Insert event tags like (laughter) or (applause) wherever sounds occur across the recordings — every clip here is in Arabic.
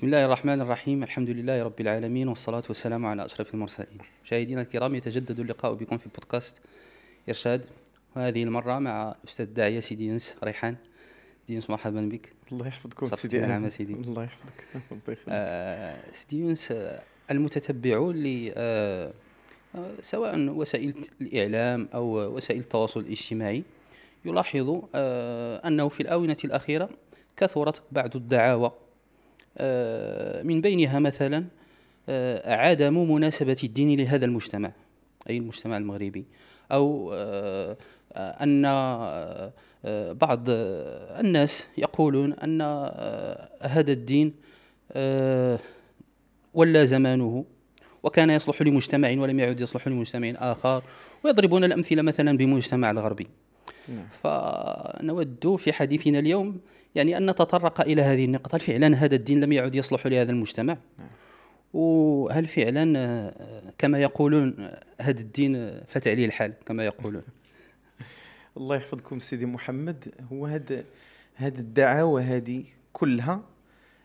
بسم الله الرحمن الرحيم الحمد لله رب العالمين والصلاة والسلام على أشرف المرسلين مشاهدينا الكرام يتجدد اللقاء بكم في بودكاست إرشاد وهذه المرة مع الأستاذ الداعية سيدي يونس ريحان. سيدي يونس مرحبا بك. الله يحفظكم سيدي. نعم. سيدي. الله يحفظك. ربي يخليك. آه، سيدي يونس آه، المتتبعون ل آه، آه، سواء وسائل الإعلام أو وسائل التواصل الاجتماعي يلاحظ آه، أنه في الآونة الأخيرة كثرت بعض الدعاوى. من بينها مثلا آه، عدم مناسبة الدين لهذا المجتمع أي المجتمع المغربي أو آه، آه، أن آه، آه، بعض آه، الناس يقولون أن آه، هذا الدين آه، ولا زمانه وكان يصلح لمجتمع ولم يعد يصلح لمجتمع آخر ويضربون الأمثلة مثلا بمجتمع الغربي. نعم. فنود في حديثنا اليوم يعني أن نتطرق إلى هذه النقطة هل فعلا هذا الدين لم يعد يصلح لهذا المجتمع نعم. وهل فعلا آه، كما يقولون آه، هذا الدين آه، فات عليه الحال كما يقولون (laughs) الله يحفظكم سيدي محمد هو هذا هذه الدعاوى هذه كلها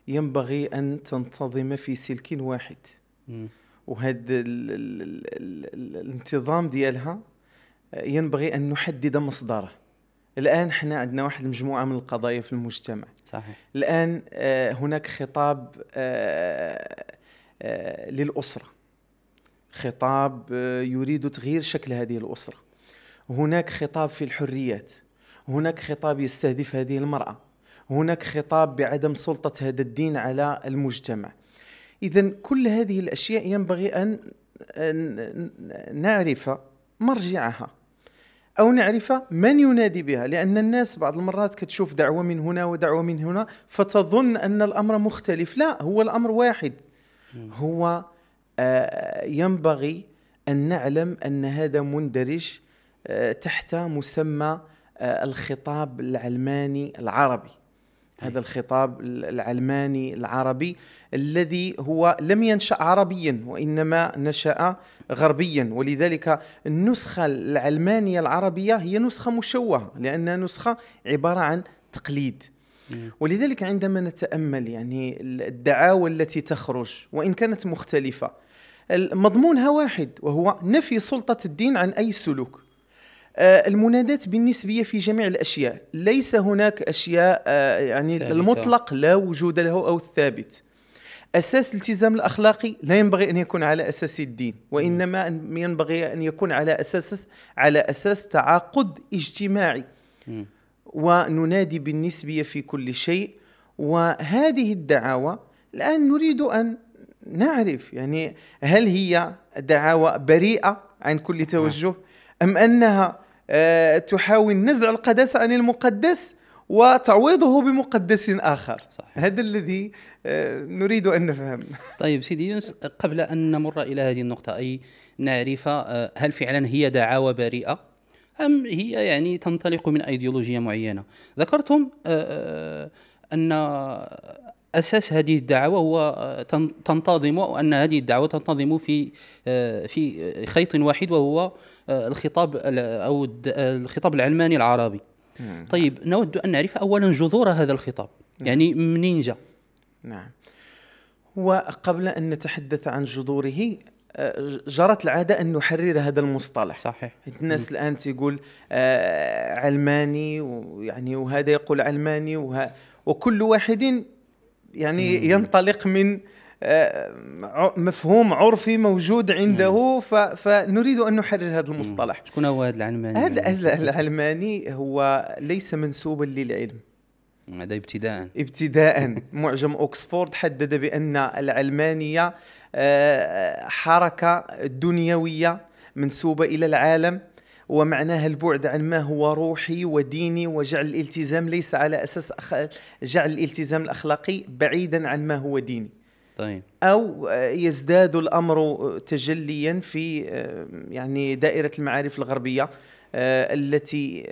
ينبغي أن تنتظم في سلك واحد. وهذا ال- ال- ال- ال- الانتظام ديالها ينبغي أن نحدد مصدره الآن إحنا عندنا واحد المجموعة من القضايا في المجتمع صحيح الآن آه، هناك خطاب آه، آه، للأسرة خطاب آه، يريد تغيير شكل هذه الأسرة هناك خطاب في الحريات هناك خطاب يستهدف هذه المرأة هناك خطاب بعدم سلطة هذا الدين على المجتمع إذا كل هذه الأشياء ينبغي أن أن نعرف مرجعها. أو نعرف من ينادي بها لأن الناس بعض المرات كتشوف دعوة من هنا ودعوة من هنا فتظن أن الأمر مختلف. لا هو الأمر واحد. هو آه، ينبغي أن نعلم أن هذا مندرج آه، تحت مسمى آه، الخطاب العلماني العربي. هذا الخطاب العلماني العربي الذي هو لم ينشأ عربيا وإنما نشأ غربيا. ولذلك النسخة العلمانية العربية هي نسخة مشوهة لأنها نسخة عبارة عن تقليد. ولذلك عندما نتأمل يعني الدعاوى التي تخرج وإن كانت مختلفة مضمونها واحد وهو نفي سلطة الدين عن أي سلوك. المناداة بالنسبية في جميع الأشياء. ليس هناك أشياء آه، يعني ثابتة. المطلق لا وجود له أو الثابت. أساس الالتزام الأخلاقي لا ينبغي أن يكون على أساس الدين وإنما ينبغي أن يكون على أساس على أساس تعاقد اجتماعي. وننادي بالنسبية في كل شيء. وهذه الدعاوى الآن نريد أن نعرف يعني هل هي دعاوى بريئة عن كل توجه أم أنها آه، تحاول نزع القداسة عن المقدس وتعويضه بمقدس آخر. صحيح. هذا الذي آه، نريد أن نفهم. طيب سيدي يونس قبل أن نمر إلى هذه النقطة أي نعرف آه، هل فعلا هي دعاوى بريئة؟ أم هي يعني تنطلق من أيديولوجية معينة؟ ذكرتم آه، آه، أن أساس هذه الدعوة هو آه، تن- تنتظم أن هذه الدعوة تنتظم في آه، في خيط واحد وهو آه، الخطاب الد- الخطاب العلماني العربي. طيب نود أن نعرف أولا جذور هذا الخطاب يعني منين جاء؟ نعم. وقبل أن نتحدث عن جذوره جرت العادة أن نحرر هذا المصطلح. صحيح. الناس الآن تقول علماني ويعني وهذا يقول علماني وه... وكل واحد يعني ينطلق من آه، مفهوم عرفي موجود عنده. فنريد أن نحرر هذا المصطلح. شكون هو هذا العلماني؟ هذا هذا العلماني هو ليس منسوبا للعلم. هذا ابتداء ابتداء (laughs) معجم اوكسفورد حدد بأن العلمانية آه، حركة دنيوية منسوبة إلى العالم. ومعناها البعد عن ما هو روحي وديني وجعل الالتزام ليس على أساس أخ... جعل الالتزام الأخلاقي بعيدا عن ما هو ديني. طيب. أو يزداد الأمر تجليا في يعني دائرة المعارف الغربية التي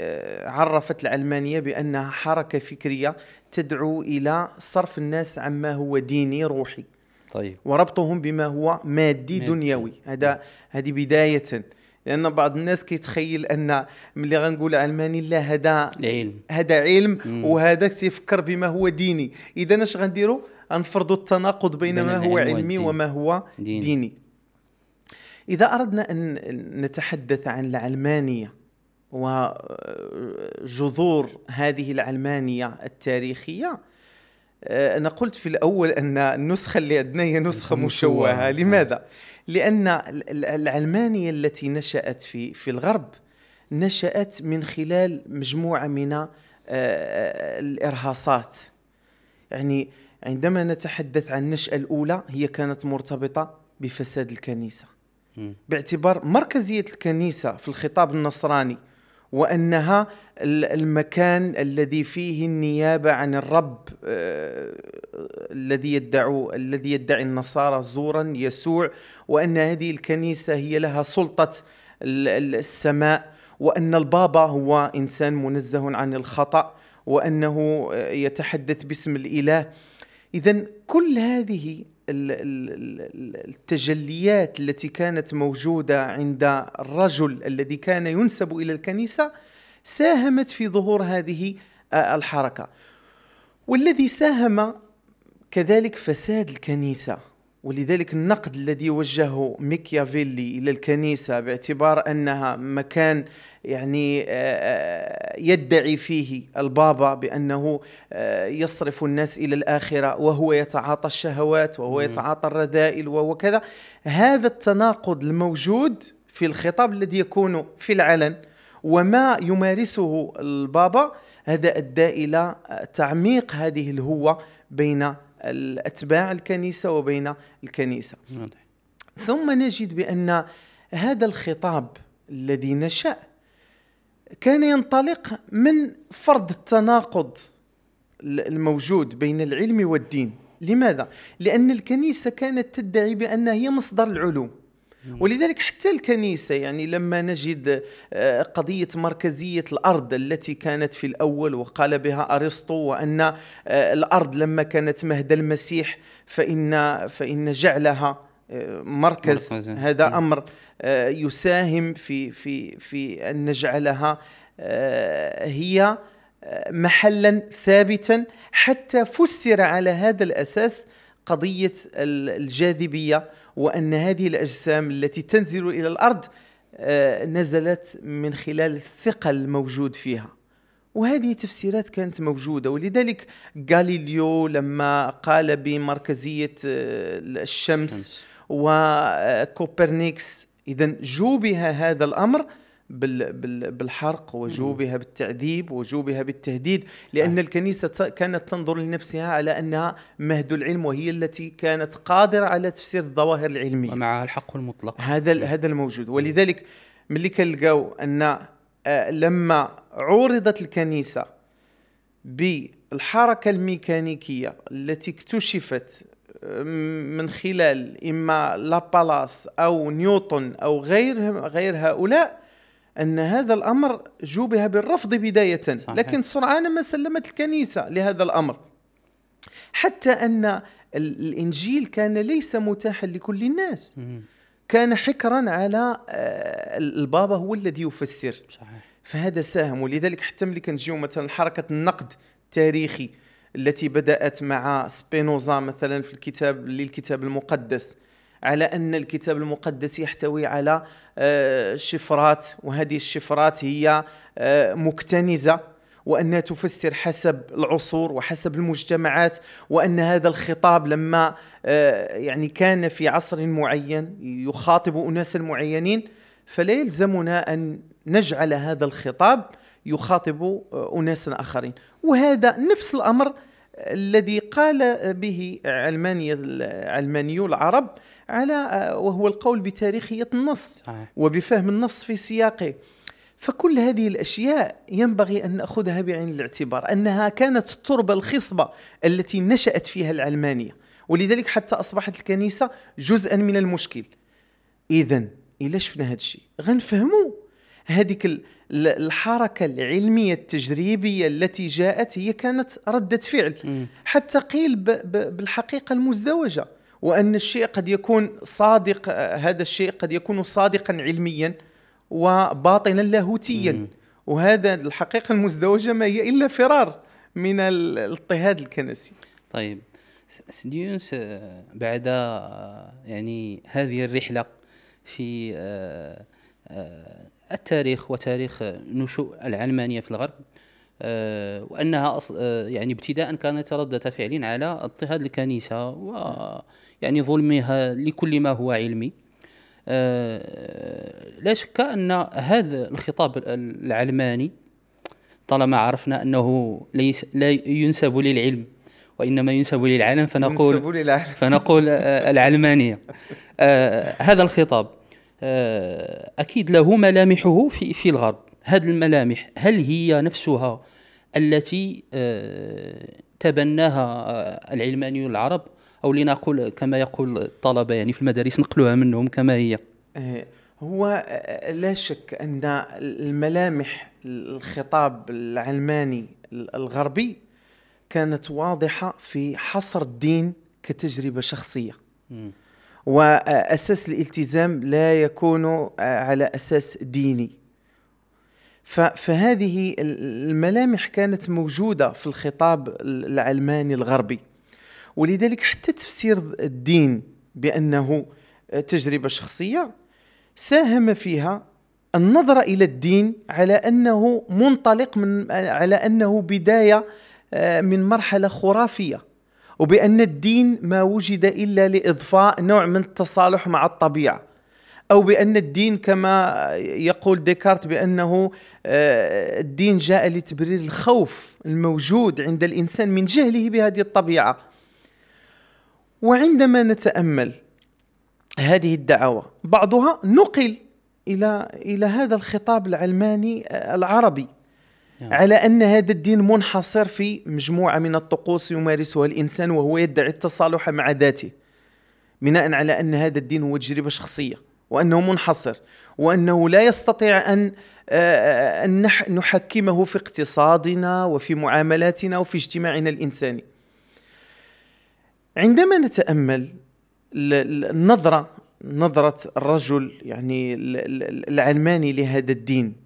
عرفت العلمانيه بأنها حركة فكرية تدعو إلى صرف الناس عما هو ديني روحي. طيب. وربطهم بما هو مادي مادي. دنيوي. هذا هذه بداية. لأن بعض الناس كيتخيل أن ملي غنقول علماني لا هذا العلم هذا علم وهذا تيفكر بما هو ديني. إذا أش غنديروا غنفرضوا التناقض بين ما هو علمي. وما هو ديني. ديني. إذا أردنا أن نتحدث عن العلمانيه وجذور هذه العلمانيه التاريخية آه، أنا قلت في الأول أن النسخة اللي عندنا هي نسخة مشوهة. مشوهة. لماذا؟ لأن ال- ال- العلمانية التي نشأت في في الغرب نشأت من خلال مجموعة من آه، الإرهاصات. يعني عندما نتحدث عن النشأة الأولى هي كانت مرتبطة بفساد الكنيسة. باعتبار مركزية الكنيسة في الخطاب النصراني وأنها ال- المكان الذي فيه النيابة عن الرب آه، الذي يدعو الذي يدعي النصارى زورا يسوع وأن هذه الكنيسة هي لها ال- السماء وأن البابا هو إنسان منزه عن الخطأ وأنه آه، يتحدث باسم الإله. إذا كل هذه التجليات التي كانت موجودة عند الرجل الذي كان ينسب إلى الكنيسة ساهمت في ظهور هذه آه، الحركة. والذي ساهم كذلك فساد الكنيسة. ولذلك النقد الذي وجهه ميكيافيلي إلى الكنيسة باعتبار أنها مكان يعني آه، يدعي فيه البابا بأنه آه، يصرف الناس إلى الآخرة وهو يتعاطى الشهوات وهو يتعاطى الرذائل وهو كذا. هذا التناقض الموجود في الخطاب الذي يكون في العلن وما يمارسه البابا هذا أدى إلى تعميق هذه الهوة بين الأتباع الكنيسة وبين الكنيسة. واضح. ثم نجد بأن هذا الخطاب الذي نشأ كان ينطلق من فرض التناقض الموجود بين العلم والدين. لماذا؟ لأن الكنيسة كانت تدعي بانها هي مصدر العلوم. ولذلك حتى الكنيسة يعني لما نجد آه، قضية مركزية الأرض التي كانت في الأول وقال بها أرسطو وأن آه، الأرض لما كانت مهد المسيح فإن فإن جعلها آه، مركز مركز. هذا. أمر يساهم في في في أن نجعلها هي محلا ثابتا حتى فسر على هذا الأساس قضية ال- الجاذبية وأن هذه الأجسام التي تنزل إلى الأرض آه، نزلت من خلال الثقل الموجود فيها. وهذه تفسيرات كانت موجودة. ولذلك غاليليو لما قال بمركزية آه، الشمس شمس. وكوبرنيكس إذا جوبه هذا الأمر. بالحرق وجوبها بالتعذيب وجوبها بالتهديد لأن الكنيسة كانت تنظر لنفسها على أنها مهد العلم وهي التي كانت قادرة على تفسير الظواهر العلمية. ومعها الحق المطلق. هذا هذا الموجود. ولذلك ملي كنلقاو أن آه، لما عورضت الكنيسة بالحركة الميكانيكية التي اكتشفت آه، من خلال إما لابالاس أو نيوتن أو غير غير هؤلاء أن هذا الأمر جوبها بالرفض بداية. صحيح. لكن سرعان ما سلمت الكنيسة لهذا الأمر. حتى أن ال- الإنجيل كان ليس متاحا لكل الناس. كان حكرا على آه، البابا هو الذي يفسر. صحيح. فهذا ساهم. ولذلك حتى ملي كنجيو مثلا حركة النقد التاريخي التي بدأت مع سبينوزا مثلا في الكتاب للكتاب المقدس. على أن الكتاب المقدس يحتوي على آه، شفرات وهذه الشفرات هي آه، مكتنزة وأنها تفسر حسب العصور وحسب المجتمعات وأن هذا الخطاب لما آه، يعني كان في عصر معين يخاطب أناسا معينين فلا يلزمنا أن نجعل هذا الخطاب يخاطب أناسا آخرين. وهذا نفس الأمر الذي قال به علمانية علمانيو العرب على وهو القول بتاريخية النص وبفهم النص في سياقه. فكل هذه الأشياء ينبغي أن نأخذها بعين الاعتبار أنها كانت التربه الخصبة التي نشأت فيها العلمانيه ولذلك حتى أصبحت الكنيسة جزءا من المشكل. اذا الا شفنا هذا الشيء؟ غنفهموا هذيك ال- ال- الحركة العلمية التجريبية التي جاءت هي كانت ردة فعل. حتى قيل ب- ب- بالحقيقة المزدوجة وأن الشيء قد يكون صادق آه، هذا الشيء قد يكون صادقا علميا وباطنا لاهوتيا. وهذا الحقيقة المزدوجة ما هي إلا فرار من الاضطهاد الكنسي. طيب سيدي يونس آه، بعد آه، يعني هذه الرحلة في التاريخ وتاريخ نشوء العلمانية في الغرب وأنها يعني ابتداء كانت ردة فعل على اضطهاد الكنيسة ويعني ظلمها لكل ما هو علمي. لا شك أن هذا الخطاب العلماني طالما عرفنا أنه ليس لا ينسب للعلم وإنما ينسب للعالم فنقول ينسب للعالم. فنقول آه، العلمانية. آه هذا الخطاب. آه أكيد له ملامحه في في الغرب. هذه الملامح هل هي نفسها التي آه تبناها العلمانيون العرب؟ أو لنقول كما يقول الطلبة يعني في المدارس نقلوها منهم كما هي. آه، هو لا شك أن الملامح الخطاب العلماني الغربي كانت واضحة في حصر الدين كتجربة شخصية. وأساس الالتزام لا يكون على أساس ديني. فهذه الملامح كانت موجودة في الخطاب العلماني الغربي. ولذلك حتى تفسير الدين بأنه تجربة شخصية ساهم فيها النظرة إلى الدين على أنه منطلق من على أنه بداية آه، من مرحلة خرافية. وبأن الدين ما وجد إلا لإضفاء نوع من التصالح مع الطبيعة. أو بأن الدين كما يقول ديكارت بأنه آه، الدين جاء لتبرير الخوف الموجود عند الإنسان من جهله بهذه الطبيعة. وعندما نتأمل هذه الدعوة بعضها نقل إلى إلى هذا الخطاب العلماني آه، العربي. نعم. على أن هذا الدين منحصر في مجموعة من الطقوس يمارسها الإنسان وهو يدعي التصالح مع ذاته بناء على أن هذا الدين هو تجربة شخصية وأنه منحصر وأنه لا يستطيع أن آه، أن نحكمه في اقتصادنا وفي معاملاتنا وفي اجتماعنا الإنساني عندما نتأمل النظرة نظرة الرجل يعني العلماني لهذا الدين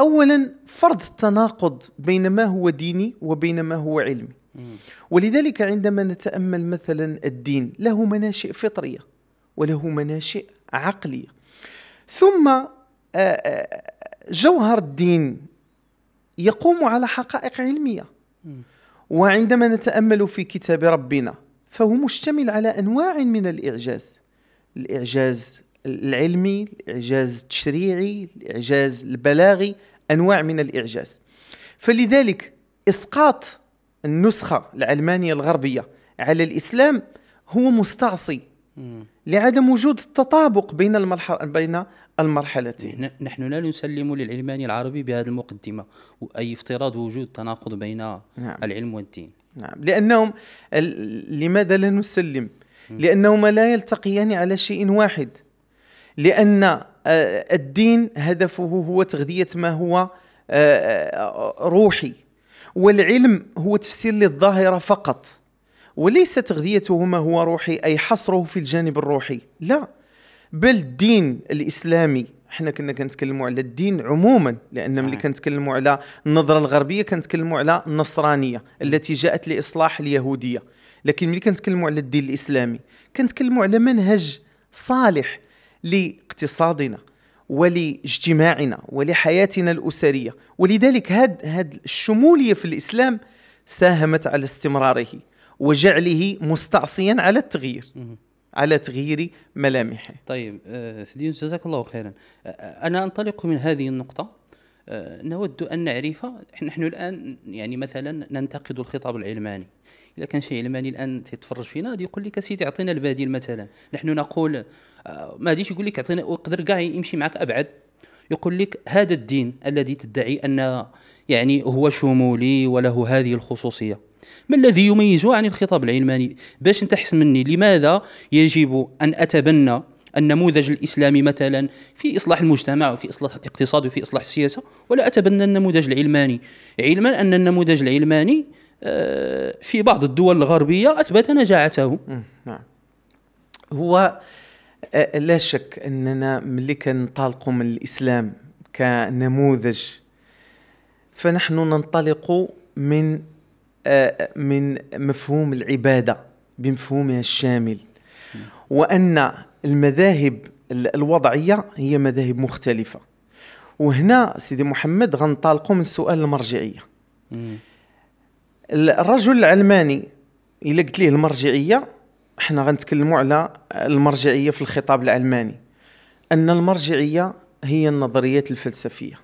اولا فرض التناقض بين ما هو ديني وبين ما هو علمي. ولذلك عندما نتأمل مثلا الدين له مناشئ فطرية وله مناشئ عقلية. ثم آه، آه، جوهر الدين يقوم على حقائق علمية. وعندما نتأمل في كتاب ربنا فهو مشتمل على أنواع من الإعجاز. الإعجاز العلمي الإعجاز التشريعي الإعجاز البلاغي أنواع من الإعجاز. فلذلك إسقاط النسخة العلمانية الغربية على الإسلام هو مستعصي لعدم وجود التطابق بين المرحله بين المرحلتين. نحن لا نسلم للعلماني العربي بهذه المقدمة أي افتراض وجود تناقض بين نعم. العلم والدين. نعم. لأنهم لماذا لا نسلم؟ لأنهما لا يلتقيان على شيء واحد. لأن آه، الدين هدفه هو تغذية ما هو آه، آه، روحي. والعلم هو تفسير للظاهرة فقط. وليس تغذيته ما هو روحي أي حصره في الجانب الروحي. لا. بل الدين الإسلامي إحنا كنا كنتكلموا على الدين عموما لأن ملي كنتكلموا على النظرة الغربية كنتكلموا على النصرانية التي جاءت لإصلاح اليهودية. لكن ملي كنتكلموا على الدين الإسلامي كنتكلموا على منهج صالح. لاقتصادنا ولاجتماعنا ولحياتنا الأسرية. ولذلك هاد هاد الشمولية في الإسلام ساهمت على استمراره وجعله مستعصيا على التغيير على تغيير ملامحه. طيب آه، سيدي جزاك الله خيرا. آه، أنا أنطلق من هذه النقطة. آه، نود أن نعرف نحن الآن يعني مثلا ننتقد الخطاب العلماني. اذا كان شي علماني الآن تيتفرج فينا غادي يقول لك سيدي أعطينا البديل مثلا. نحن نقول آه، ما غاديش يقول لك أعطينا ويقدر كاع يمشي معك أبعد. يقول لك هذا الدين الذي تدعي أن يعني هو شمولي وله هذه الخصوصية. ما الذي يميزه عن الخطاب العلماني؟ باش أنت أحسن مني لماذا يجب أن أتبنى النموذج الاسلامي مثلا في إصلاح المجتمع وفي إصلاح الاقتصاد وفي إصلاح السياسة ولا أتبنى النموذج العلماني؟ علما أن النموذج العلماني في بعض الدول الغربية أثبت نجاعته. نعم. هو آه، لا شك أننا ملي كنطالقوا من الإسلام كنموذج. فنحن ننطلق من آه، من مفهوم العبادة بمفهومها الشامل. وأن المذاهب الوضعية هي مذاهب مختلفة. وهنا سيدي محمد غنطالقوا من سؤال المرجعية. الرجل العلماني إلا قلت ليه المرجعية إحنا غنتكلموا على المرجعية في الخطاب العلماني أن المرجعية هي النظريات الفلسفية.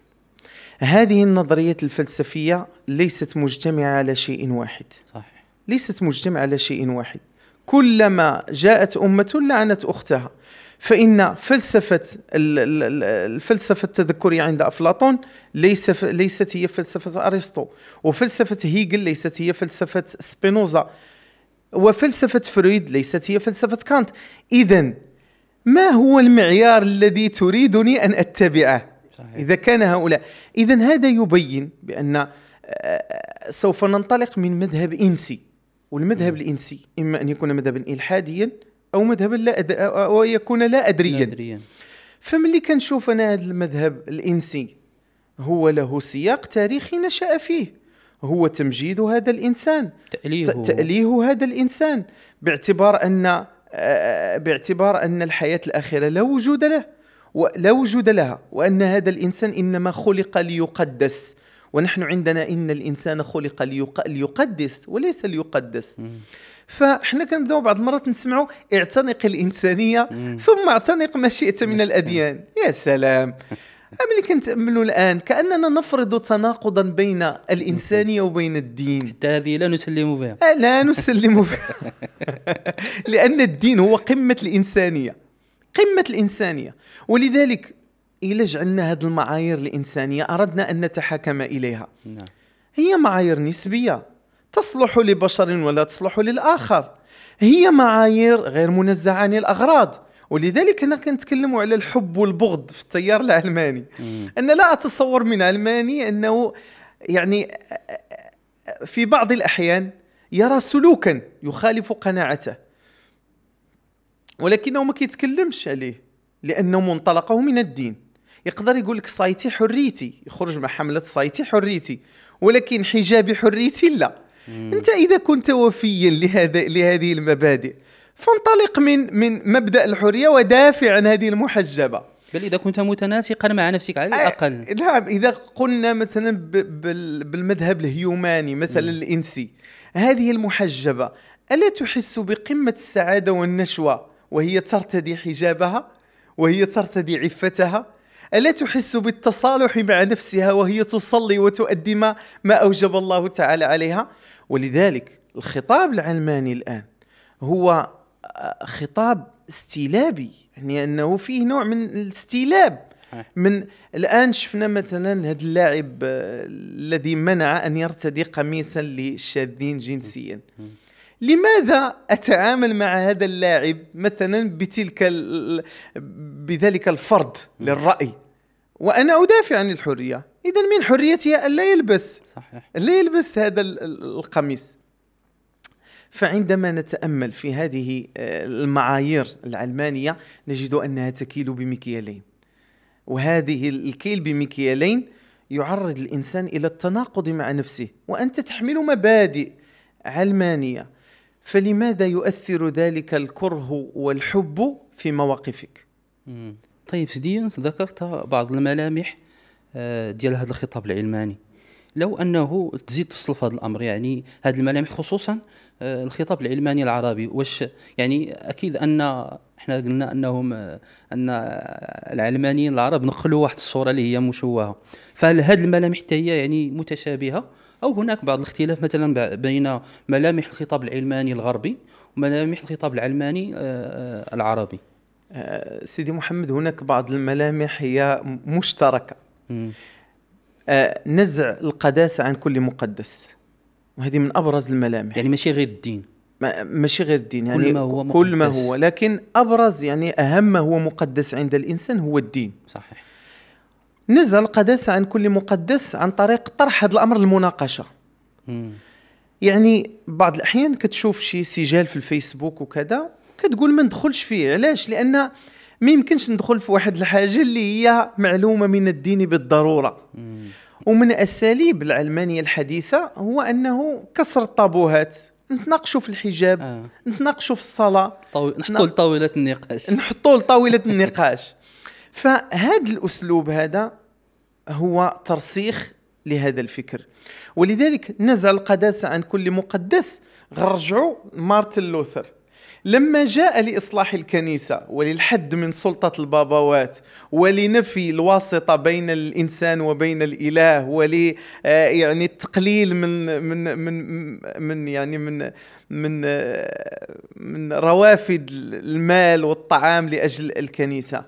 هذه النظريات الفلسفية ليست مجتمعة على شيء واحد. صحيح. ليست مجتمعة على شيء واحد. كلما جاءت أمة لعنت أختها. فإن فلسفة الفلسفة التذكرية عند أفلاطون ليس ليست هي فلسفة أرسطو وفلسفة هيجل ليست هي فلسفة سبينوزا وفلسفة فرويد ليست هي فلسفة كانت. إذا ما هو المعيار الذي تريدني أن أتبعه؟ صحيح. إذا كان هؤلاء. إذا هذا يبين بأن آه، سوف ننطلق من مذهب إنسي والمذهب الإنسي إما أن يكون مذهبا إلحاديا أو مذهبا لا أد... أو يكون لا ادريا. لا أدريا. فملي كنشوف أنا هذا المذهب الإنسي هو له سياق تاريخي نشأ فيه. هو تمجيد هذا الإنسان. تأليه تأليه هذا الإنسان باعتبار أن آه، باعتبار أن الحياة الاخره لا وجود له ولا وجود لها وأن هذا الإنسان إنما خلق ليقدس. ونحن عندنا إن الإنسان خلق ليقدس وليس ليقدس. فاحنا كنبداو بعض المرات نسمعوا اعتنق الإنسانية ثم اعتنق ما شئت من الأديان. (laughs) يا سلام. ملي كنتاملوا الآن؟ كأننا نفرض تناقضا بين الإنسانية وبين الدين. حتى هذه لا نسلم بها. آه، لا نسلم بها. (laughs) لأن الدين هو قمة الإنسانية. قمة الإنسانية. ولذلك إذا جعلنا هذه المعايير الإنسانية أردنا أن نتحاكم إليها. نعم. هي معايير نسبية. تصلح لبشر ولا تصلح للآخر. هي معايير غير منزعة عن الأغراض. ولذلك هنا كنتكلموا على الحب والبغض في التيار العلماني. أن لا أتصور من علماني أنه يعني في بعض الأحيان يرى سلوكا يخالف قناعته. ولكنه ما كيتكلمش عليه لأنه منطلقه من الدين. يقدر يقول لك صايتي حريتي يخرج مع حملة صايتي حريتي. ولكن حجابي حريتي لا. مم. أنت إذا كنت وفيا لهذا لهذه المبادئ فانطلق من من مبدأ الحرية ودافع عن هذه المحجبة. بل إذا كنت متناسقا مع نفسك على الأقل. نعم إذا قلنا مثلا بالمذهب الهيوماني مثلا الإنسي هذه المحجبة ألا تحس بقمة السعادة والنشوة وهي ترتدي حجابها؟ وهي ترتدي عفتها؟ ألا تحس بالتصالح مع نفسها وهي تصلي وتؤدي ما, ما أوجب الله تعالى عليها؟ ولذلك الخطاب العلماني الآن هو آه، خطاب استيلابي يعني أنه فيه نوع من الاستيلاب. من الآن شفنا مثلا هذا اللاعب آه، الذي منع أن يرتدي قميصا للشاذين جنسيا. لماذا أتعامل مع هذا اللاعب مثلا بتلك بذلك الفرض للرأي؟ وأنا أدافع عن الحرية. إذا من حريتي الا يلبس. صحيح. لا يلبس هذا القميص. فعندما نتأمل في هذه آه، المعايير العلمانية نجد أنها تكيل بمكيالين. وهذه الكيل بمكيالين يعرض الإنسان إلى التناقض مع نفسه. وأنت تحمل مبادئ علمانية. فلماذا يؤثر ذلك الكره والحب في مواقفك؟ طيب سيدي ذكرت بعض الملامح ديال هذا الخطاب العلماني. لو أنه تزيد تفصل في هذا الأمر يعني هذه الملامح خصوصا آه، الخطاب العلماني العربي واش يعني أكيد أن إحنا قلنا أنهم آه، أن العلمانيين العرب نقلوا واحد الصورة اللي هي مشوهة. فهل هذه الملامح حتى هي يعني متشابهة؟ أو هناك بعض الاختلاف مثلا بين ملامح الخطاب العلماني الغربي وملامح الخطاب العلماني العربي. آه، سيدي محمد هناك بعض الملامح هي مشتركة. آه، نزع القداسة عن كل مقدس. وهذه من أبرز الملامح. يعني ماشي غير الدين. ماشي غير الدين يعني كل ما هو مقدس. كل ما هو. لكن أبرز يعني أهم ما هو مقدس عند الإنسان هو الدين. صحيح. نزع القداسة عن كل مقدس عن طريق طرح هذا الأمر المناقشة يعني بعض الأحيان كتشوف شي سجال في الفيسبوك وكذا كتقول ما ندخلش فيه. علاش؟ لأن ما يمكنش ندخل في واحد الحاجة اللي هي معلومة من الدين بالضرورة. ومن أساليب العلمانية الحديثة هو أنه كسر الطابوهات نتناقشوا في الحجاب آه. نتناقشوا في الصلاة. طو... نحطوا لطاولة النقاش. نحطوا لطاولة النقاش. فهذا الأسلوب هذا هو ترسيخ لهذا الفكر. ولذلك نزع القداسة عن كل مقدس غرجعوا مارتن لوثر. لما جاء لإصلاح الكنيسة وللحد من سلطة البابوات ولنفي الواسطة بين الإنسان وبين الإله ول آه، يعني التقليل من من من من يعني من من آه، من روافد المال والطعام لأجل الكنيسة.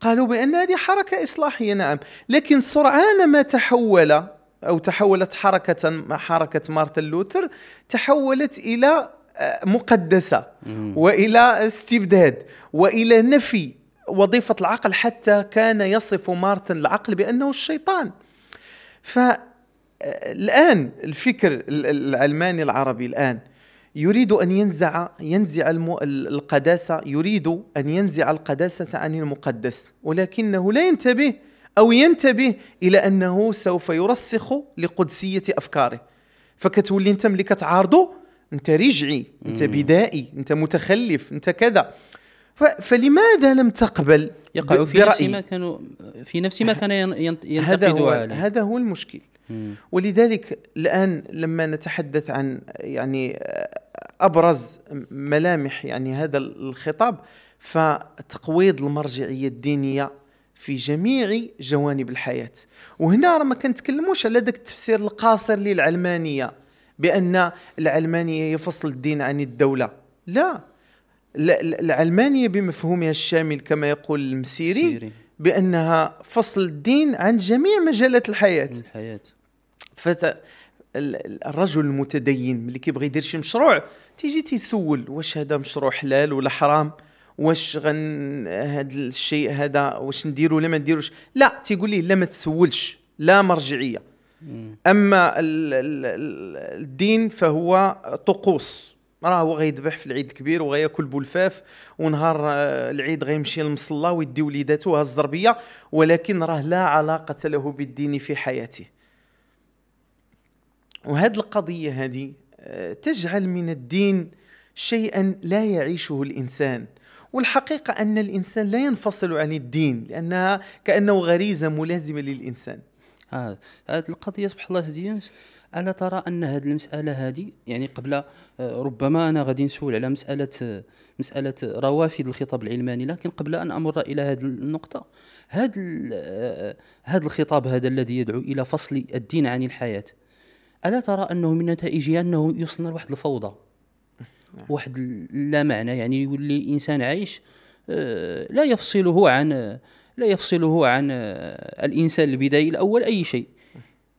قالوا بأن هذه حركة إصلاحية نعم. لكن سرعان ما تحول أو تحولت حركة حركة مارتن لوثر تحولت إلى مقدسة وإلى استبداد وإلى نفي وظيفة العقل حتى كان يصف مارتن العقل بأنه الشيطان. فالان الفكر العلماني العربي الآن يريد أن ينزع ينزع القداسة يريد أن ينزع القداسة عن المقدس ولكنه لا ينتبه أو ينتبه إلى أنه سوف يرسخ لقدسية أفكاره. فكتولي انت ملي كتعارضه أنت رجعي أنت بدائي أنت متخلف أنت كذا. فلماذا لم تقبل؟ يقع في نفس ما كانوا في نفس ما كان ينتقدوا هذا هو عليه هذا هو المشكل. مم. ولذلك الآن لما نتحدث عن يعني أبرز ملامح يعني هذا الخطاب فتقويض المرجعية الدينية في جميع جوانب الحياة. وهنا راه ما كنتكلموش على ذاك التفسير القاصر للعلمانية. بأن العلمانية هي فصل الدين عن الدولة. لا. العلمانية بمفهومها الشامل كما يقول المسيري بأنها فصل الدين عن جميع مجالات الحياة. الحياة. فت الرجل المتدين ملي كيبغي يدير شي مشروع تيجي تيسول واش هذا مشروع حلال ولا حرام؟ واش غن هذا الشيء هذا واش نديرو ولا ما نديروش؟ لا تيقول لي لا ما تسولش لا مرجعية. أما الدين فهو طقوس. راه غيذبح في العيد الكبير وغياكل بولفاف ونهار آه، العيد غيمشي للمصلى ويدي وليداته هز الزربيه ولكن راه لا علاقة له بالدين في حياته. وهذه القضية هذه آه، تجعل من الدين شيئا لا يعيشه الإنسان. والحقيقة أن الإنسان لا ينفصل عن الدين لأنها كأنه غريزة ملازمة للإنسان. هذه القضية سبحان الله سيدي الا ترى أن هذه المسألة هذه يعني قبل آه، ربما أنا غادي نسول على مسألة مسألة روافد الخطاب العلماني لكن قبل أن أمر إلى هذه النقطة هذا آه، هذا الخطاب هذا الذي يدعو إلى فصل الدين عن الحياة ألا ترى أنه من نتائجه أنه يوصلنا لواحد الفوضى نعم. واحد لا معنى يعني يولي إنسان عايش آه، لا يفصله عن لا يفصله عن الإنسان البدائي الأول أي شيء.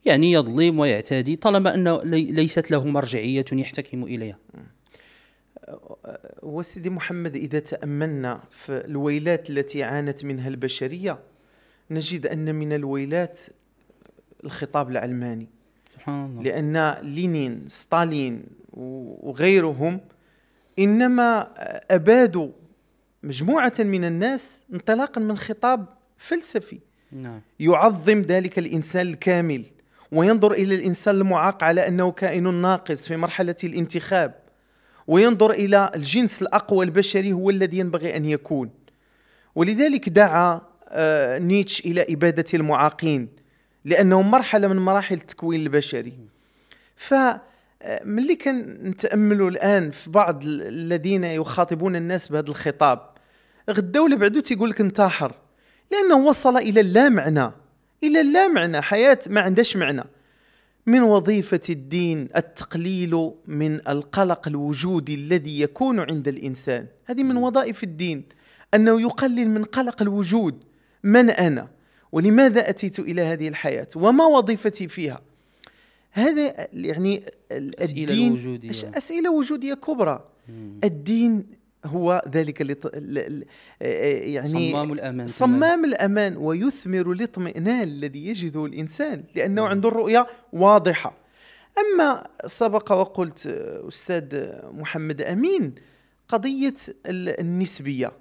يعني يظلم ويعتدي طالما أنه ليست له مرجعية يحتكم إليها. وسيدي محمد إذا تأملنا في الويلات التي عانت منها البشرية نجد أن من الويلات الخطاب العلماني. سبحان الله. لأن لينين ستالين وغيرهم إنما أبادوا مجموعة من الناس انطلاقا من خطاب فلسفي. نعم. يعظم ذلك الإنسان الكامل وينظر إلى الإنسان المعاق على أنه كائن ناقص في مرحلة الانتخاب وينظر إلى الجنس الأقوى البشري هو الذي ينبغي أن يكون. ولذلك دعا آه، نيتش إلى إبادة المعاقين لأنهم مرحلة من مراحل التكوين البشري. ف ملي كنتأملوا الآن في بعض الذين يخاطبون الناس بهذا الخطاب غدا ولا بعدو تيقول لك انتحر؟ لأنه وصل إلى اللامعنى إلى اللامعنى حياة ما عندهاش معنى. من وظيفة الدين التقليل من القلق الوجودي الذي يكون عند الإنسان. هذه من وظائف الدين أنه يقلل من قلق الوجود. من أنا؟ ولماذا أتيت إلى هذه الحياة؟ وما وظيفتي فيها؟ هذا يعني الدين أسئلة وجودية. أسئلة وجودية كبرى مم. الدين هو ذلك اللي يعني صمام الأمان صمام الأمان ويثمر الاطمئنان الذي يجده الإنسان لأنه مم. عنده الرؤية واضحة أما سبق وقلت أستاذ محمد أمين قضية ال- النسبية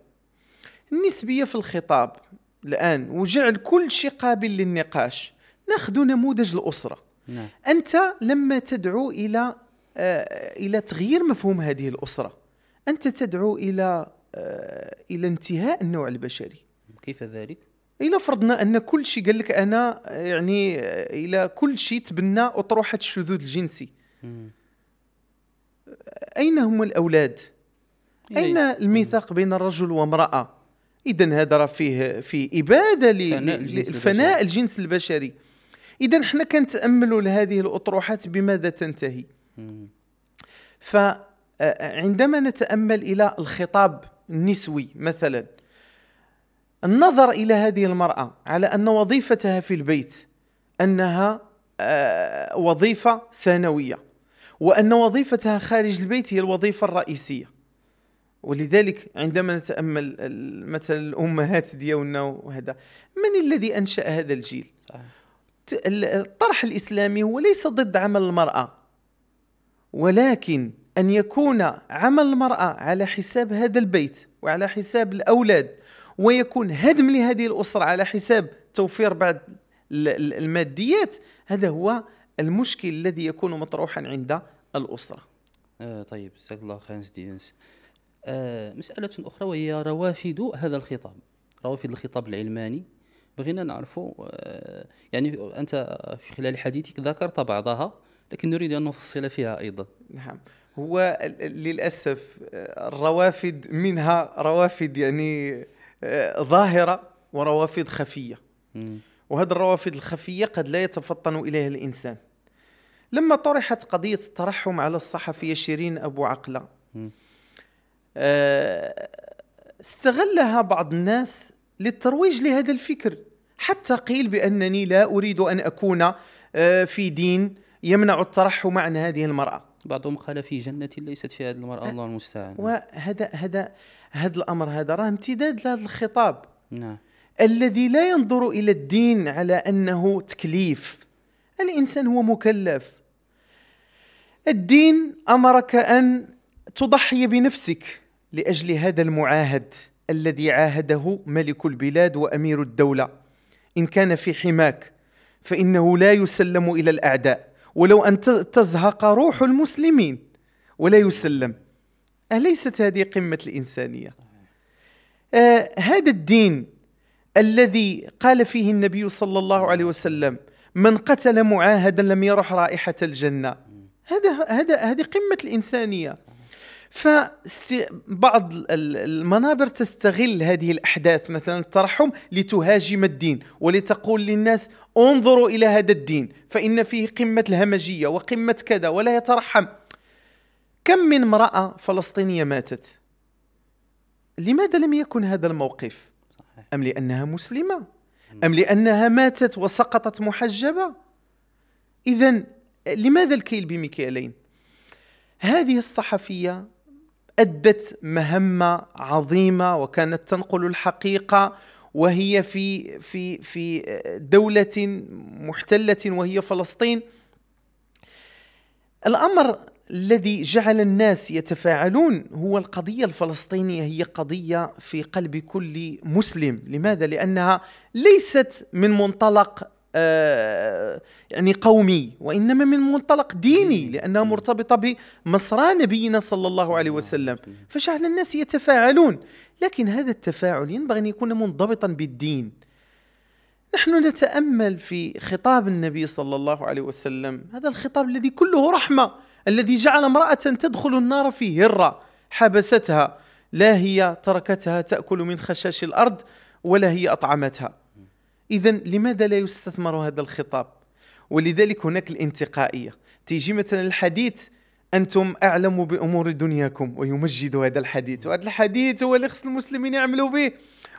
النسبية في الخطاب الآن وجعل كل شيء قابل للنقاش ناخذ نموذج الأسرة نعم أنت لما تدعو إلى آه، إلى تغيير مفهوم هذه الأسرة أنت تدعو إلى آه، إلى انتهاء النوع البشري كيف ذلك؟ إلى فرضنا أن كل شيء قال لك أنا آه، يعني إلى كل شيء تبنى أطروحة الشذوذ الجنسي مم. أين هم الأولاد أين إيه. الميثاق بين الرجل وامرأة اذا هذا راه فيه في الجنس للفناء البشري. الجنس البشري اذا إحنا كنتأملوا لهذه الأطروحات بماذا تنتهي. فعندما نتأمل إلى الخطاب النسوي مثلا النظر إلى هذه المرأة على أن وظيفتها في البيت أنها آه، وظيفة ثانوية وأن وظيفتها خارج البيت هي الوظيفة الرئيسية ولذلك عندما نتأمل مثلا الأمهات ديالنا وهذا من الذي أنشأ هذا الجيل صحيح. الطرح الإسلامي هو ليس ضد عمل المرأة ولكن أن يكون عمل المرأة على حساب هذا البيت وعلى حساب الأولاد ويكون هدم لهذه الأسرة على حساب توفير بعض ال- ال- الماديات هذا هو المشكل الذي يكون مطروحا عند الأسرة. آه طيب جزاك الله خير سيدي يونس آه مسألة أخرى وهي روافد هذا الخطاب روافد الخطاب العلماني. بغينا نعرف آه يعني أنت في خلال حديثك ذكرت بعضها لكن نريد أن نفصل فيها أيضا. نعم. هو ال- ال- للأسف آه، الروافد منها روافد يعني آه، ظاهرة وروافد خفية. مم. وهذه الروافد الخفية قد لا يتفطن إليها الإنسان. لما طرحت قضية الترحم على الصحفية شيرين أبو عقلة استغلها بعض الناس للترويج لهذا الفكر. حتى قيل بأنني لا أريد أن أكون آه، في دين يمنع الترحم عن هذه المرأة. بعضهم قال في جنة ليست في هذه المرأة الله المستعان. وهذا هذا هذا الأمر هذا راه امتداد لهذا الخطاب. نعم. الذي لا ينظر إلى الدين على أنه تكليف. الإنسان هو مكلف. الدين أمرك أن تضحي بنفسك لأجل هذا المعاهد الذي عاهده ملك البلاد وأمير الدولة. إن كان في حماك فإنه لا يسلم إلى الأعداء. ولو ت- تزهق روح المسلمين ولا يسلم. أليست هذه قمة الإنسانية؟ آه هذا الدين الذي قال فيه النبي صلى الله عليه وسلم من قتل معاهدا لم يرح رائحة الجنة. هذا هذا هذه قمة الإنسانية. فبعض المنابر تستغل هذه الأحداث مثلا الترحم لتهاجم الدين ولتقول للناس انظروا إلى هذا الدين فإن فيه قمة الهمجية وقمة كذا ولا يترحم. كم من امرأة فلسطينية ماتت؟ لماذا لم يكن هذا الموقف؟ أم لأنها مسلمة؟ أم لأنها ماتت وسقطت محجبة؟ إذا لماذا الكيل بمكيالين هذه الصحفية أدت مهمة عظيمة وكانت تنقل الحقيقة وهي في في في دولة محتلة وهي فلسطين الأمر الذي جعل الناس يتفاعلون هو القضية الفلسطينية هي قضية في قلب كل مسلم لماذا؟ لأنها ليست من منطلق يعني قومي وإنما من منطلق ديني لأنها مرتبطة بمصرى نبينا صلى الله عليه وسلم. فجعل الناس يتفاعلون. لكن هذا التفاعل ينبغي أن يكون منضبطا بالدين. نحن نتأمل في خطاب النبي صلى الله عليه وسلم. هذا الخطاب الذي كله رحمة الذي جعل امرأة تدخل النار في هرة حبستها. لا هي تركتها تأكل من خشاش الأرض ولا هي أطعمتها. اذا لماذا لا يستثمر هذا الخطاب؟ ولذلك هناك الانتقائية. تيجي مثلا الحديث أنتم أعلم بأمور دنياكم ويمجد هذا الحديث. وهذا الحديث هو اللي خص المسلمين يعملوا به.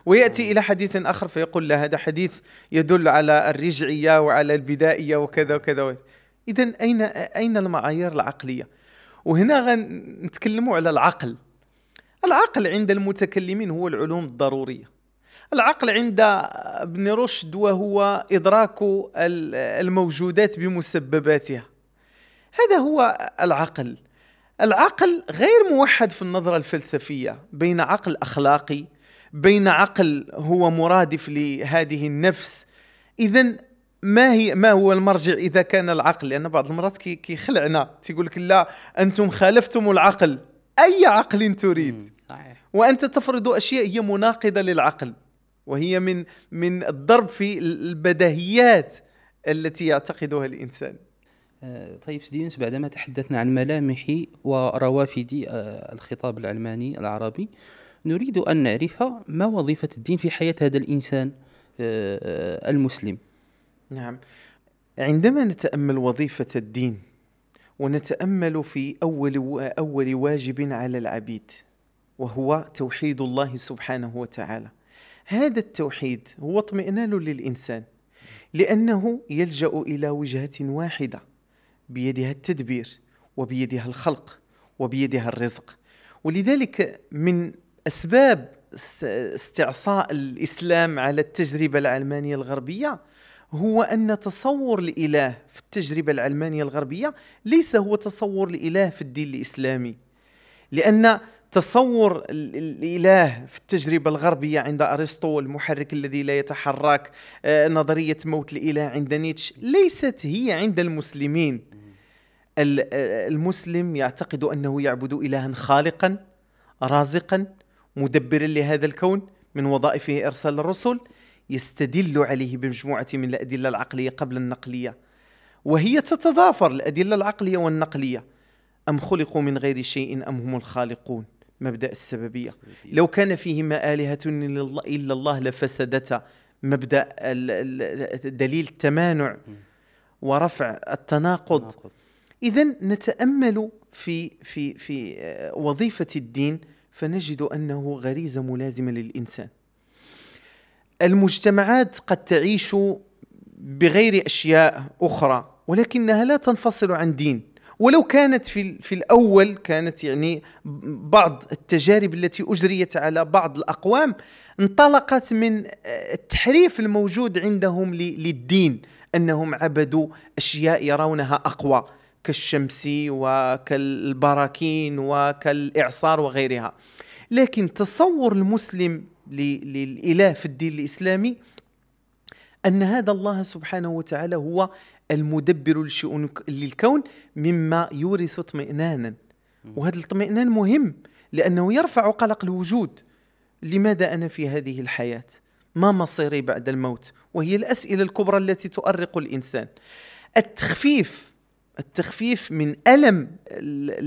ويأتي إلى حديث آخر فيقول لا هذا حديث يدل على الرجعية وعلى البدائية وكذا وكذا اذا أين أين المعايير العقلية؟ وهنا غنتكلموا على العقل. العقل عند المتكلمين هو العلوم الضرورية. العقل عند ابن رشد وهو إدراك ال- الموجودات بمسبباتها. هذا هو العقل. العقل غير موحد في النظرة الفلسفية بين عقل أخلاقي بين عقل هو مرادف لهذه النفس. إذا ما هي ما هو المرجع إذا كان العقل؟ لأن بعض المرات كي كيخلعنا تيقول لك لا أنتم خالفتم العقل. أي عقل تريد. وأنت تفرض أشياء هي مناقضة للعقل. وهي من من الضرب في البديهيات التي يعتقدها الإنسان. آه، طيب سيدي يونس بعدما تحدثنا عن ملامح وروافد آه، الخطاب العلماني العربي نريد أن نعرف ما وظيفة الدين في حياة هذا الإنسان آه، المسلم؟ نعم. عندما نتأمل وظيفة الدين ونتأمل في أول أول واجب على العبيد وهو توحيد الله سبحانه وتعالى. هذا التوحيد هو اطمئنان للإنسان لأنه يلجأ إلى وجهة واحدة بيدها التدبير وبيدها الخلق وبيدها الرزق. ولذلك من أسباب استعصاء الإسلام على التجربة العلمانية الغربية هو أن تصور الإله في التجربة العلمانية الغربية ليس هو تصور الإله في الدين الإسلامي لأن تصور الإله في التجربة الغربية عند أرسطو المحرك الذي لا يتحرك آه، نظرية موت الإله عند نيتشه ليست هي عند المسلمين. المسلم يعتقد أنه يعبد إلها خالقا رازقا مدبرا لهذا الكون من وظائفه إرسال الرسل يستدل عليه بمجموعة من الأدلة العقلية قبل النقلية. وهي تتضافر الأدلة العقلية والنقلية. أم خلقوا من غير شيء أم هم الخالقون؟ مبدأ السببية. لو كان فيهما آلهة إلا الله لفسدتا مبدأ دليل التمانع ورفع التناقض. اذا نتأمل في في في وظيفة الدين فنجد أنه غريزه ملازمه للإنسان. المجتمعات قد تعيش بغير أشياء أخرى ولكنها لا تنفصل عن دين. ولو كانت في في الأول كانت يعني بعض التجارب التي أجريت على بعض الأقوام انطلقت من التحريف الموجود عندهم للدين أنهم عبدوا أشياء يرونها أقوى كالشمس وكالبراكين وكالإعصار وغيرها. لكن تصور المسلم للإله في الدين الإسلامي أن هذا الله سبحانه وتعالى هو المدبر لشؤون للكون مما يورث اطمئنانا. وهذا الاطمئنان مهم لأنه يرفع قلق الوجود. لماذا أنا في هذه الحياة؟ ما مصيري بعد الموت؟ وهي الأسئلة الكبرى التي تؤرق الإنسان. التخفيف التخفيف من ألم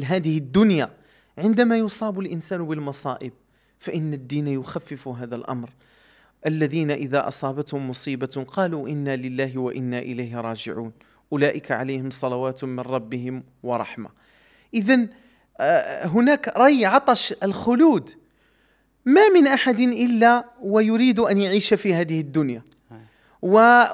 هذه الدنيا عندما يصاب الإنسان بالمصائب فإن الدين يخفف هذا الأمر. الذين إذا أصابتهم مصيبة قالوا إنا لله وإنا إليه راجعون. أولئك عليهم صلوات من ربهم ورحمة. اذا آه، هناك ري عطش الخلود. ما من أحد إلا ويريد أن يعيش في هذه الدنيا.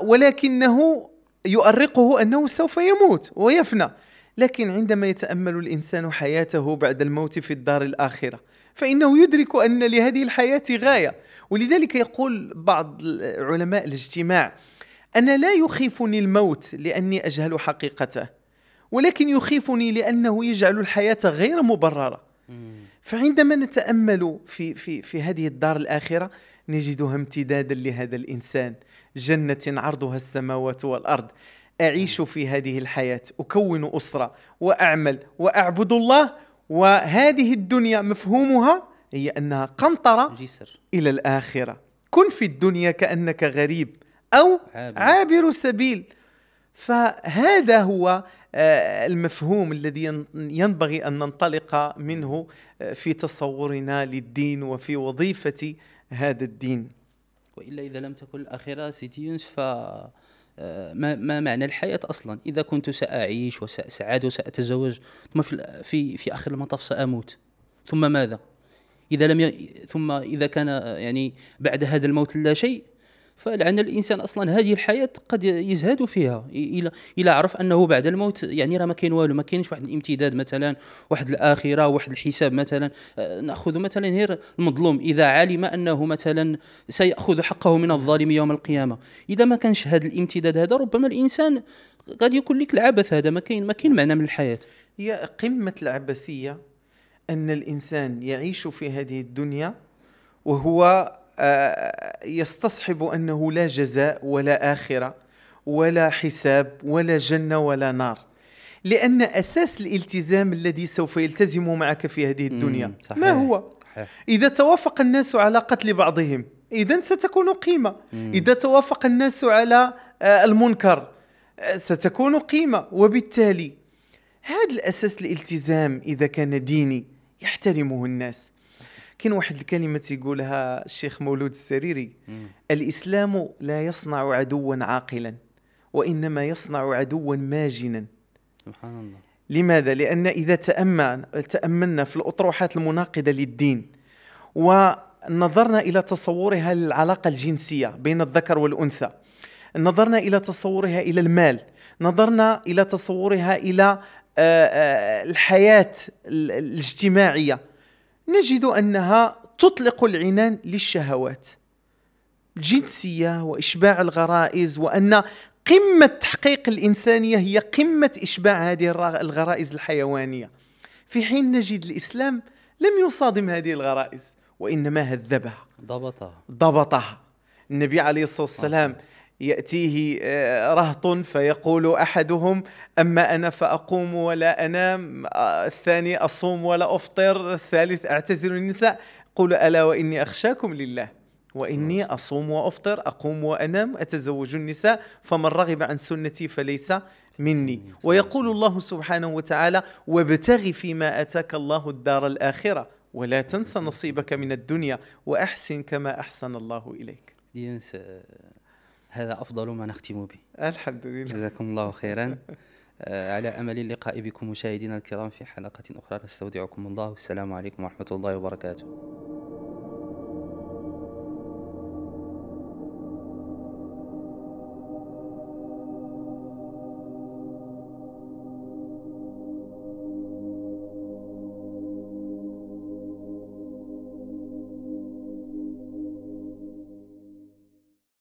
ولكنه يؤرقه أنه سوف يموت ويفنى. لكن عندما يتأمل الإنسان حياته بعد الموت في الدار الآخرة فإنه يدرك أن لهذه الحياة غاية. ولذلك يقول بعض علماء الاجتماع أنا لا يخيفني الموت لأني أجهل حقيقته ولكن يخيفني لأنه يجعل الحياة غير مبررة. فعندما نتأمل في في في هذه الدار الآخرة نجدها امتدادا لهذا الإنسان. جنة عرضها السماوات والأرض. أعيش في هذه الحياة أكون أسرة وأعمل وأعبد الله وهذه الدنيا مفهومها هي أنها قنطرة جسر. إلى الآخرة. كن في الدنيا كأنك غريب أو عابر, عابر سبيل. فهذا هو آه، المفهوم الذي ينبغي أن ننطلق منه آه، في تصورنا للدين وفي وظيفة هذا الدين. وإلا إذا لم تكن الاخره سيدي يونس ف ما, ما معنى الحياة أصلا؟ إذا كنت سأعيش وسأسعد وسأتزوج ثم في, في, في آخر المطاف سأموت. ثم ماذا؟ إذا لم ي... ثم إذا كان يعني بعد هذا الموت لا شيء فلعن الإنسان أصلا هذه الحياة قد يزهد فيها. إلى إلى عرف أنه بعد الموت يعني راه ما كاين والو ما كاينش واحد الامتداد مثلا واحد الآخرة واحد الحساب مثلا. نأخذ مثلا غير المظلوم. إذا علم أنه مثلا سيأخذ حقه من الظالم يوم القيامة. إذا ما كانش هذا الامتداد هذا ربما الإنسان غادي يكون لك العبث. هذا ما كاين ما كاين معنى من الحياة. هي قمة العبثية أن الإنسان يعيش في هذه الدنيا وهو يستصحب أنه لا جزاء ولا آخرة ولا حساب ولا جنة ولا نار لأن أساس الالتزام الذي سوف يلتزم معك في هذه الدنيا صحيح. ما هو؟ صحيح. إذا توافق الناس على قتل بعضهم إذا ستكون قيمة إذا توافق الناس على آه، المنكر آه، ستكون قيمة وبالتالي هذا الأساس الالتزام إذا كان ديني يحترمه الناس كاين واحد الكلمة يقولها الشيخ مولود السريري. الإسلام لا يصنع عدوا عاقلا وإنما يصنع عدوا ماجنا. سبحان الله. لماذا؟ لأن إذا تأمن تأملنا في الأطروحات المناقضة للدين ونظرنا إلى تصورها للعلاقة الجنسية بين الذكر والأنثى نظرنا إلى تصورها إلى المال نظرنا إلى تصورها إلى آه، آه، الحياة ال- الاجتماعية نجد أنها تطلق العنان للشهوات الجنسية وإشباع الغرائز وأن قمة تحقيق الإنسانية هي قمة إشباع هذه الغرائز الحيوانية. في حين نجد الإسلام لم يصادم هذه الغرائز وإنما هذبها. ضبطها. ضبطها. النبي عليه الصلاة والسلام يأتيه آه، رهط فيقول أحدهم أما أنا فأقوم ولا أنام آه، الثاني أصوم ولا أفطر الثالث أعتزل النساء قل ألا وإني أخشاكم لله. وإني أصوم وأفطر أقوم وأنام أتزوج النساء فمن رغب عن سنتي فليس مني. ويقول الله سبحانه وتعالى وابتغ فيما أتاك الله الدار الآخرة ولا تنس نصيبك من الدنيا وأحسن كما أحسن الله آه، هذا أفضل ما نختم به. الحمد لله. جزاكم الله خيرا. (laughs) آه، على أمل اللقاء بكم مشاهدينا الكرام في حلقة أخرى نستودعكم الله. والسلام عليكم ورحمة الله وبركاته.